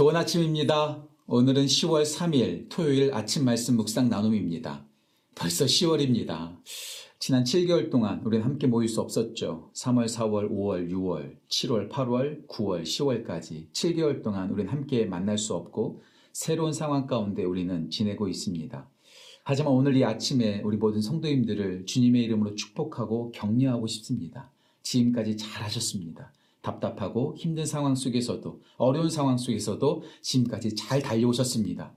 좋은 아침입니다. 오늘은 10월 3일 토요일 아침 말씀 묵상 나눔입니다. 벌써 10월입니다. 지난 7개월 동안 우리는 함께 모일 수 없었죠. 3월, 4월, 5월, 6월, 7월, 8월, 9월, 10월까지 7개월 동안 우리는 함께 만날 수 없고 새로운 상황 가운데 우리는 지내고 있습니다. 하지만 오늘 이 아침에 우리 모든 성도님들을 주님의 이름으로 축복하고 격려하고 싶습니다. 지금까지 잘하셨습니다. 답답하고 힘든 상황 속에서도 어려운 상황 속에서도 지금까지 잘 달려오셨습니다.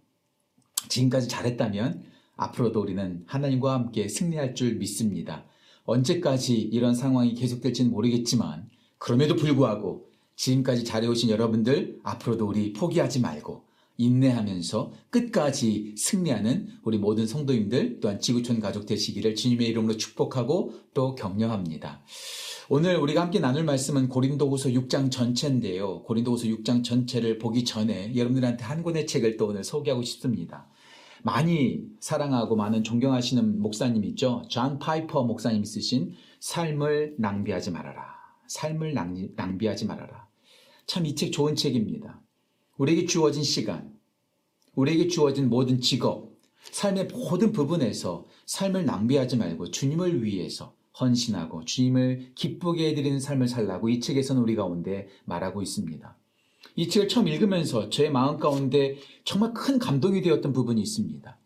지금까지 잘했다면 앞으로도 우리는 하나님과 함께 승리할 줄 믿습니다. 언제까지 이런 상황이 계속될지는 모르겠지만 그럼에도 불구하고 지금까지 잘해오신 여러분들 앞으로도 우리 포기하지 말고 인내하면서 끝까지 승리하는 우리 모든 성도님들 또한 지구촌 가족 되시기를 주님의 이름으로 축복하고 또 격려합니다. 오늘 우리가 함께 나눌 말씀은 고린도후서 6장 전체인데요. 고린도후서 6장 전체를 보기 전에 여러분들한테 한 권의 책을 또 오늘 소개하고 싶습니다. 많이 사랑하고 많은 존경하시는 목사님 있죠. 존 파이퍼 목사님이 쓰신 삶을 낭비하지 말아라. 삶을 낭비하지 말아라. 참 이 책 좋은 책입니다. 우리에게 주어진 시간, 우리에게 주어진 모든 직업, 삶의 모든 부분에서 삶을 낭비하지 말고 주님을 위해서 헌신하고 주님을 기쁘게 해드리는 삶을 살라고 이 책에서는 우리 가운데 말하고 있습니다. 이 책을 처음 읽으면서 제 마음 가운데 정말 큰 감동이 되었던 부분이 있습니다.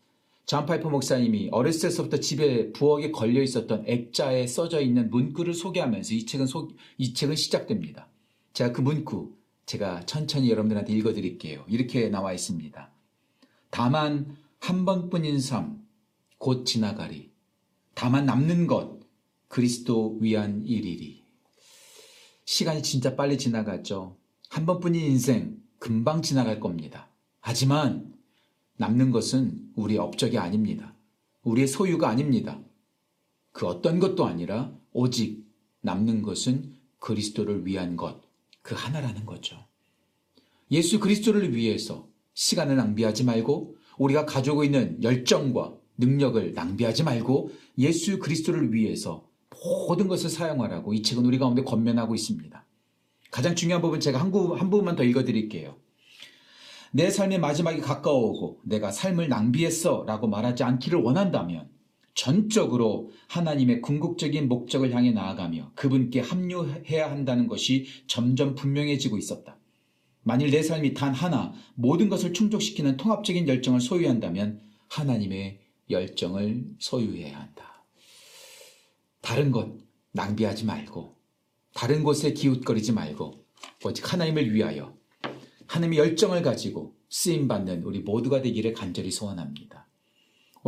존 파이퍼 목사님이 어렸을 때부터 집에 부엌에 걸려 있었던 액자에 써져 있는 문구를 소개하면서 이 책은 소, 이 책은 시작됩니다. 제가 그 문구 제가 천천히 여러분들한테 읽어드릴게요. 이렇게 나와 있습니다. 다만 한 번뿐인 삶, 곧 지나가리. 다만 남는 것, 그리스도 위한 일이리. 시간이 진짜 빨리 지나갔죠. 한 번뿐인 인생, 금방 지나갈 겁니다. 하지만 남는 것은 우리의 업적이 아닙니다. 우리의 소유가 아닙니다. 그 어떤 것도 아니라 오직 남는 것은 그리스도를 위한 것, 그 하나라는 거죠. 예수 그리스도를 위해서 시간을 낭비하지 말고 우리가 가지고 있는 열정과 능력을 낭비하지 말고 예수 그리스도를 위해서 모든 것을 사용하라고 이 책은 우리 가운데 권면하고 있습니다. 가장 중요한 부분 제가 한, 부, 한 부분만 더 읽어드릴게요. 내 삶의 마지막이 가까워오고 내가 삶을 낭비했어 라고 말하지 않기를 원한다면 전적으로 하나님의 궁극적인 목적을 향해 나아가며 그분께 합류해야 한다는 것이 점점 분명해지고 있었다. 만일 내 삶이 단 하나 모든 것을 충족시키는 통합적인 열정을 소유한다면 하나님의 열정을 소유해야 한다. 다른 것 낭비하지 말고 다른 곳에 기웃거리지 말고 오직 하나님을 위하여 하나님의 열정을 가지고 쓰임 받는 우리 모두가 되기를 간절히 소원합니다.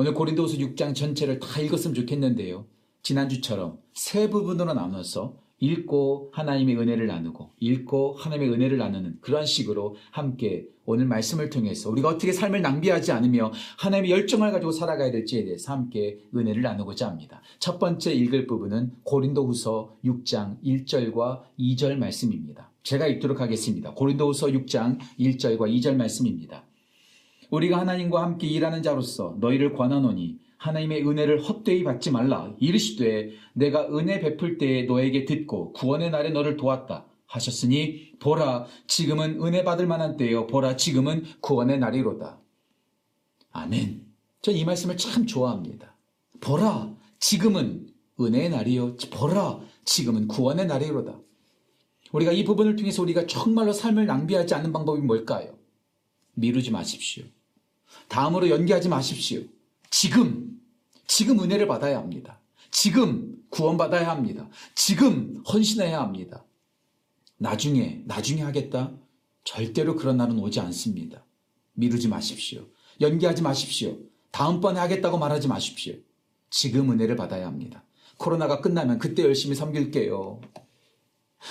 오늘 고린도후서 6장 전체를 다 읽었으면 좋겠는데요. 지난주처럼 세 부분으로 나눠서 읽고 하나님의 은혜를 나누고 읽고 하나님의 은혜를 나누는 그러한 식으로 함께 오늘 말씀을 통해서 우리가 어떻게 삶을 낭비하지 않으며 하나님의 열정을 가지고 살아가야 될지에 대해서 함께 은혜를 나누고자 합니다. 첫 번째 읽을 부분은 고린도후서 6장 1절과 2절 말씀입니다. 제가 읽도록 하겠습니다. 고린도후서 6장 1절과 2절 말씀입니다. 우리가 하나님과 함께 일하는 자로서 너희를 권하노니 하나님의 은혜를 헛되이 받지 말라. 이르시되 내가 은혜 베풀 때에 너에게 듣고 구원의 날에 너를 도왔다. 하셨으니 보라 지금은 은혜 받을 만한 때요 보라 지금은 구원의 날이로다. 아멘. 전 이 말씀을 참 좋아합니다. 보라 지금은 은혜의 날이요 보라 지금은 구원의 날이로다. 우리가 이 부분을 통해서 우리가 정말로 삶을 낭비하지 않는 방법이 뭘까요? 미루지 마십시오. 다음으로 연기하지 마십시오. 지금, 지금 은혜를 받아야 합니다. 지금 구원받아야 합니다. 지금 헌신해야 합니다. 나중에, 나중에 하겠다? 절대로 그런 날은 오지 않습니다. 미루지 마십시오. 연기하지 마십시오. 다음번에 하겠다고 말하지 마십시오. 지금 은혜를 받아야 합니다. 코로나가 끝나면 그때 열심히 섬길게요.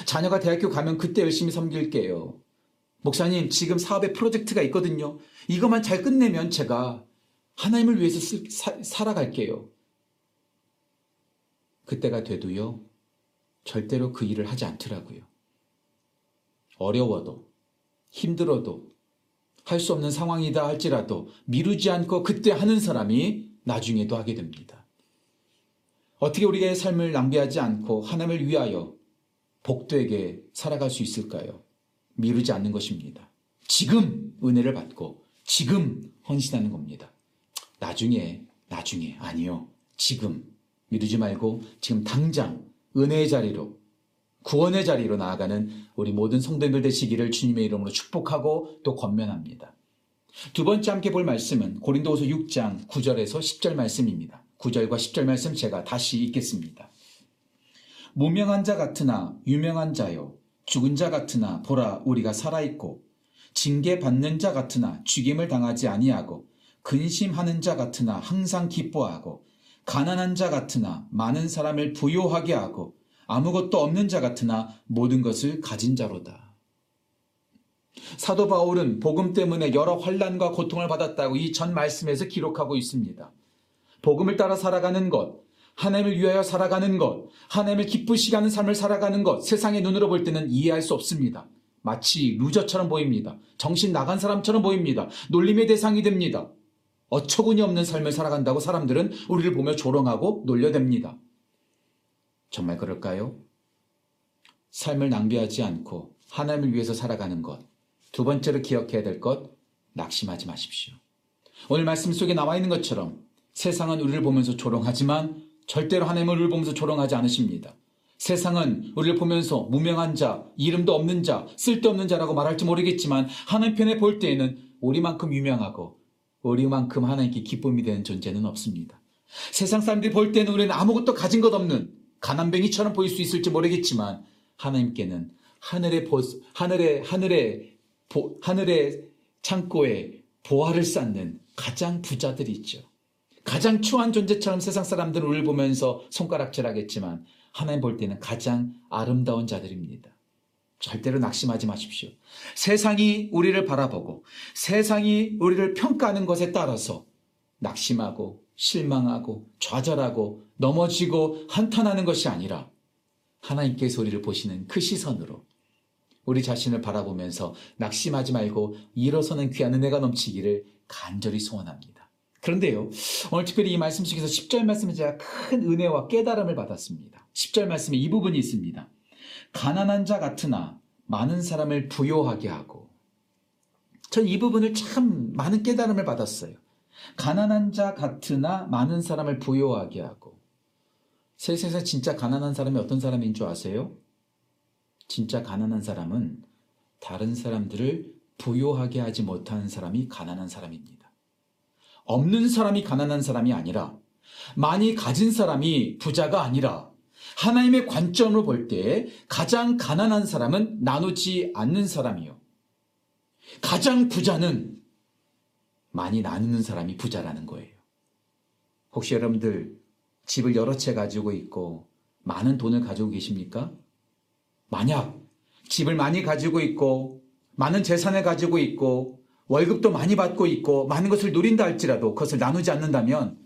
자녀가 대학교 가면 그때 열심히 섬길게요. 목사님, 지금 사업에 프로젝트가 있거든요. 이것만 잘 끝내면 제가 하나님을 위해서 사, 살아갈게요. 그때가 돼도요, 절대로 그 일을 하지 않더라고요. 어려워도, 힘들어도, 할 수 없는 상황이다 할지라도 미루지 않고 그때 하는 사람이 나중에도 하게 됩니다. 어떻게 우리의 삶을 낭비하지 않고 하나님을 위하여 복되게 살아갈 수 있을까요? 미루지 않는 것입니다. 지금 은혜를 받고 지금 헌신하는 겁니다. 나중에, 나중에, 아니요. 지금. 미루지 말고 지금 당장 은혜의 자리로, 구원의 자리로 나아가는 우리 모든 성도님들 되시기를 주님의 이름으로 축복하고 또 권면합니다. 두 번째 함께 볼 말씀은 고린도후서 6장 9절에서 10절 말씀입니다. 9절과 10절 말씀 제가 다시 읽겠습니다. 무명한 자 같으나 유명한 자요 죽은 자 같으나 보라 우리가 살아 있고 징계 받는 자 같으나 죽임을 당하지 아니하고 근심하는 자 같으나 항상 기뻐하고 가난한 자 같으나 많은 사람을 부요하게 하고 아무것도 없는 자 같으나 모든 것을 가진 자로다. 사도 바울은 복음 때문에 여러 환란과 고통을 받았다고 이 전 말씀에서 기록하고 있습니다. 복음을 따라 살아가는 것, 하나님을 위하여 살아가는 것, 하나님을 기쁘시게 하는 삶을 살아가는 것, 세상의 눈으로 볼 때는 이해할 수 없습니다. 마치 루저처럼 보입니다. 정신 나간 사람처럼 보입니다. 놀림의 대상이 됩니다. 어처구니 없는 삶을 살아간다고 사람들은 우리를 보며 조롱하고 놀려댑니다. 정말 그럴까요? 삶을 낭비하지 않고 하나님을 위해서 살아가는 것. 두 번째로 기억해야 될 것, 낙심하지 마십시오. 오늘 말씀 속에 나와 있는 것처럼 세상은 우리를 보면서 조롱하지만 절대로 하나님을 보면서 조롱하지 않으십니다. 세상은 우리를 보면서 무명한 자, 이름도 없는 자, 쓸데없는 자라고 말할지 모르겠지만 하나님 편에 볼 때에는 우리만큼 유명하고 우리만큼 하나님께 기쁨이 되는 존재는 없습니다. 세상 사람들이 볼 때는 우리는 아무것도 가진 것 없는 가난뱅이처럼 보일 수 있을지 모르겠지만 하나님께는 하늘의 보, 하늘의 하늘의 보, 하늘의 창고에 보화를 쌓는 가장 부자들이 있죠. 가장 추한 존재처럼 세상 사람들은 우리를 보면서 손가락질하겠지만 하나님 볼 때는 가장 아름다운 자들입니다. 절대로 낙심하지 마십시오. 세상이 우리를 바라보고 세상이 우리를 평가하는 것에 따라서 낙심하고 실망하고 좌절하고 넘어지고 한탄하는 것이 아니라 하나님께서 우리를 보시는 그 시선으로 우리 자신을 바라보면서 낙심하지 말고 일어서는 귀한 은혜가 넘치기를 간절히 소원합니다. 그런데요, 오늘 특별히 이 말씀 속에서 10절 말씀에 제가 큰 은혜와 깨달음을 받았습니다. 10절 말씀에 이 부분이 있습니다. 가난한 자 같으나 많은 사람을 부요하게 하고 전 이 부분을 참 많은 깨달음을 받았어요. 가난한 자 같으나 많은 사람을 부요하게 하고 세상에서 진짜 가난한 사람이 어떤 사람인 줄 아세요? 진짜 가난한 사람은 다른 사람들을 부요하게 하지 못하는 사람이 가난한 사람입니다. 없는 사람이 가난한 사람이 아니라 많이 가진 사람이 부자가 아니라 하나님의 관점으로 볼 때 가장 가난한 사람은 나누지 않는 사람이요. 가장 부자는 많이 나누는 사람이 부자라는 거예요. 혹시 여러분들 집을 여러 채 가지고 있고 많은 돈을 가지고 계십니까? 만약 집을 많이 가지고 있고 많은 재산을 가지고 있고 월급도 많이 받고 있고 많은 것을 누린다 할지라도 그것을 나누지 않는다면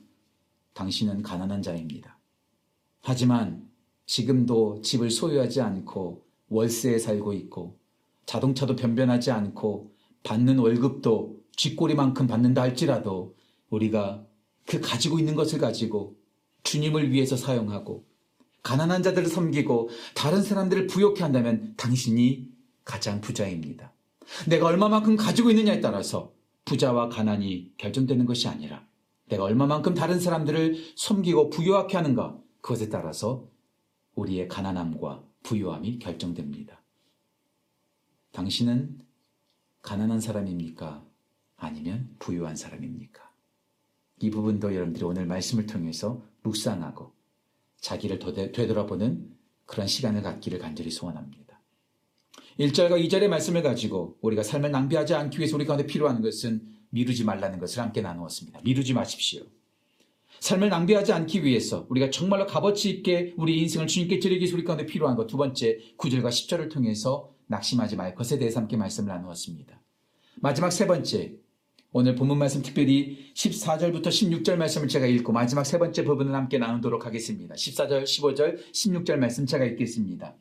당신은 가난한 자입니다. 하지만 지금도 집을 소유하지 않고 월세에 살고 있고 자동차도 변변하지 않고 받는 월급도 쥐꼬리만큼 받는다 할지라도 우리가 그 가지고 있는 것을 가지고 주님을 위해서 사용하고 가난한 자들을 섬기고 다른 사람들을 부욕해 한다면 당신이 가장 부자입니다. 내가 얼마만큼 가지고 있느냐에 따라서 부자와 가난이 결정되는 것이 아니라 내가 얼마만큼 다른 사람들을 섬기고 부유하게 하는가 그것에 따라서 우리의 가난함과 부유함이 결정됩니다. 당신은 가난한 사람입니까? 아니면 부유한 사람입니까? 이 부분도 여러분들이 오늘 말씀을 통해서 묵상하고 자기를 되돌아보는 그런 시간을 갖기를 간절히 소원합니다. 1절과 2절의 말씀을 가지고 우리가 삶을 낭비하지 않기 위해서 우리 가운데 필요한 것은 미루지 말라는 것을 함께 나누었습니다. 미루지 마십시오. 삶을 낭비하지 않기 위해서 우리가 정말로 값어치 있게 우리 인생을 주님께 드리기 위해서 우리 가운데 필요한 것 두 번째 9절과 10절을 통해서 낙심하지 말 것에 대해서 함께 말씀을 나누었습니다. 마지막 세 번째 오늘 본문 말씀 특별히 14절부터 16절 말씀을 제가 읽고 마지막 세 번째 부분을 함께 나누도록 하겠습니다. 14절, 15절, 16절 말씀 제가 읽겠습니다.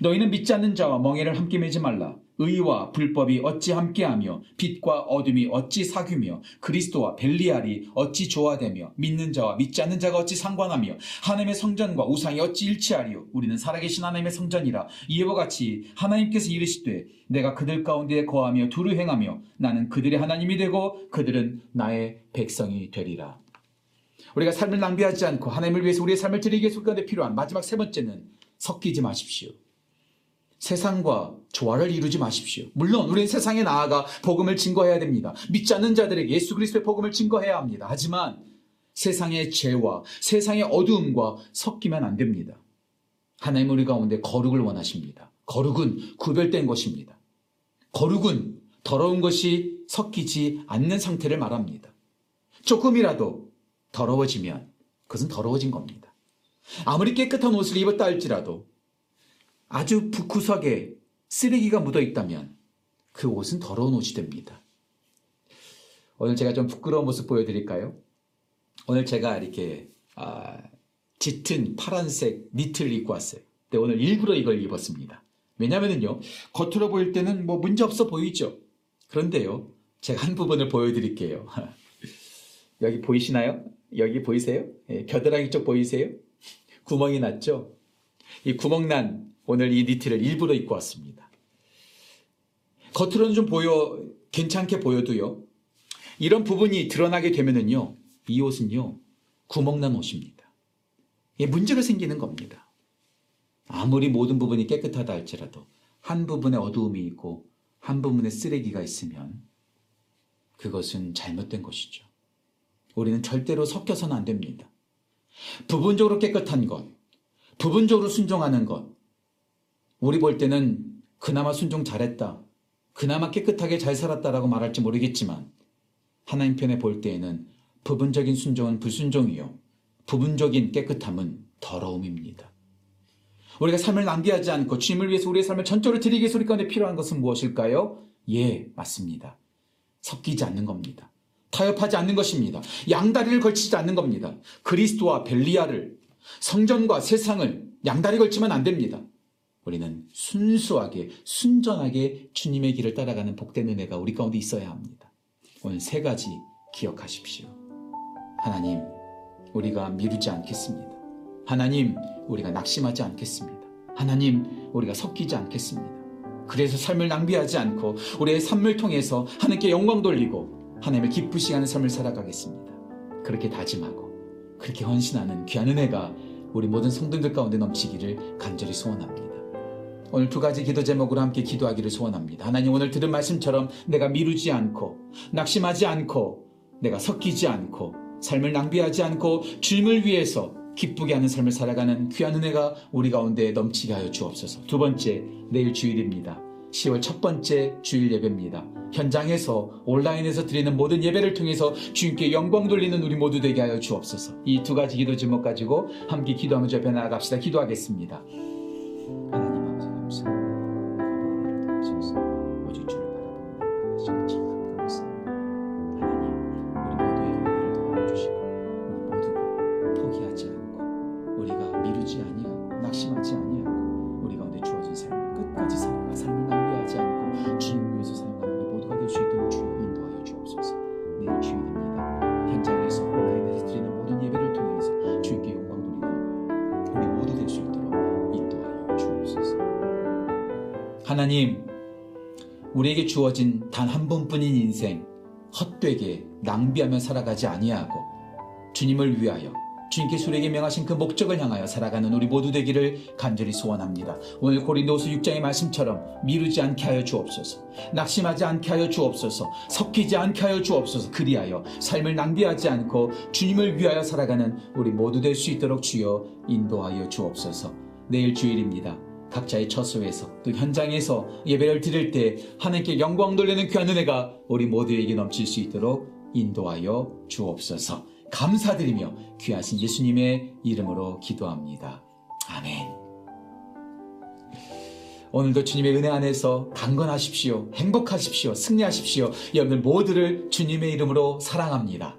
너희는 믿지 않는 자와 멍해를 함께 매지 말라. 의와 불법이 어찌 함께하며 빛과 어둠이 어찌 사귀며 그리스도와 벨리알이 어찌 조화되며 믿는 자와 믿지 않는 자가 어찌 상관하며 하나님의 성전과 우상이 어찌 일치하리요 우리는 살아계신 하나님의 성전이라 이와 같이 하나님께서 이르시되 내가 그들 가운데 거하며 두루 행하며 나는 그들의 하나님이 되고 그들은 나의 백성이 되리라 우리가 삶을 낭비하지 않고 하나님을 위해서 우리의 삶을 드리기 위해서 가운데 필요한 마지막 세 번째는 섞이지 마십시오. 세상과 조화를 이루지 마십시오. 물론 우리는 세상에 나아가 복음을 증거해야 됩니다. 믿지 않는 자들에게 예수 그리스도의 복음을 증거해야 합니다. 하지만 세상의 죄와 세상의 어두움과 섞이면 안 됩니다. 하나님 우리 가운데 거룩을 원하십니다. 거룩은 구별된 것입니다. 거룩은 더러운 것이 섞이지 않는 상태를 말합니다. 조금이라도 더러워지면 그것은 더러워진 겁니다. 아무리 깨끗한 옷을 입었다 할지라도 아주 구석에 쓰레기가 묻어 있다면 그 옷은 더러운 옷이 됩니다. 오늘 제가 좀 부끄러운 모습 보여드릴까요? 오늘 제가 이렇게 아, 짙은 파란색 니트를 입고 왔어요. 근데 오늘 일부러 이걸 입었습니다. 왜냐면은요, 겉으로 보일 때는 뭐 문제 없어 보이죠. 그런데요, 제가 한 부분을 보여드릴게요. 여기 보이시나요? 여기 보이세요? 예, 겨드랑이 쪽 보이세요? 구멍이 났죠? 이 구멍 난 오늘 이 니트를 일부러 입고 왔습니다. 겉으로는 좀 보여, 괜찮게 보여도요. 이런 부분이 드러나게 되면은요. 이 옷은요. 구멍 난 옷입니다. 예, 문제가 생기는 겁니다. 아무리 모든 부분이 깨끗하다 할지라도 한 부분에 어두움이 있고 한 부분에 쓰레기가 있으면 그것은 잘못된 것이죠. 우리는 절대로 섞여서는 안 됩니다. 부분적으로 깨끗한 것, 부분적으로 순종하는 것, 우리 볼 때는 그나마 순종 잘했다, 그나마 깨끗하게 잘 살았다라고 말할지 모르겠지만 하나님 편에 볼 때에는 부분적인 순종은 불순종이요, 부분적인 깨끗함은 더러움입니다. 우리가 삶을 낭비하지 않고 주님을 위해서 우리의 삶을 전적으로 드리기 위해서 우리 가운데 필요한 것은 무엇일까요? 예, 맞습니다. 섞이지 않는 겁니다. 타협하지 않는 것입니다. 양다리를 걸치지 않는 겁니다. 그리스도와 벨리아를 성전과 세상을 양다리 걸치면 안 됩니다. 우리는 순수하게 순전하게 주님의 길을 따라가는 복된 은혜가 우리 가운데 있어야 합니다. 오늘 세 가지 기억하십시오. 하나님, 우리가 미루지 않겠습니다. 하나님, 우리가 낙심하지 않겠습니다. 하나님, 우리가 섞이지 않겠습니다. 그래서 삶을 낭비하지 않고 우리의 삶을 통해서 하나님께 영광 돌리고 하나님을 기쁘시게 하는 삶을 살아가겠습니다. 그렇게 다짐하고 그렇게 헌신하는 귀한 은혜가 우리 모든 성도들 가운데 넘치기를 간절히 소원합니다. 오늘 두 가지 기도 제목으로 함께 기도하기를 소원합니다. 하나님 오늘 들은 말씀처럼 내가 미루지 않고 낙심하지 않고 내가 섞이지 않고 삶을 낭비하지 않고 주님을 위해서 기쁘게 하는 삶을 살아가는 귀한 은혜가 우리 가운데 넘치게 하여 주옵소서. 두 번째, 내일 주일입니다. 10월 첫 번째 주일 예배입니다. 현장에서 온라인에서 드리는 모든 예배를 통해서 주님께 영광 돌리는 우리 모두 되게 하여 주옵소서. 이 두 가지 기도 제목 가지고 함께 옆에 나아갑시다. 기도하겠습니다. 하나님 우리에게 주어진 단 한 번뿐인 인생 헛되게 낭비하며 살아가지 아니하고 주님을 위하여 주님께서 우리에게 명하신 그 목적을 향하여 살아가는 우리 모두 되기를 간절히 소원합니다. 오늘 고린도후서 6장의 말씀처럼 미루지 않게 하여 주옵소서. 낙심하지 않게 하여 주옵소서. 섞이지 않게 하여 주옵소서. 그리하여 삶을 낭비하지 않고 주님을 위하여 살아가는 우리 모두 될 수 있도록 주여 인도하여 주옵소서. 내일 주일입니다. 각자의 처소에서 또 현장에서 예배를 드릴 때 하나님께 영광 돌리는 귀한 은혜가 우리 모두에게 넘칠 수 있도록 인도하여 주옵소서. 감사드리며 귀하신 예수님의 이름으로 기도합니다. 아멘. 오늘도 주님의 은혜 안에서 강건하십시오. 행복하십시오. 승리하십시오. 여러분들 모두를 주님의 이름으로 사랑합니다.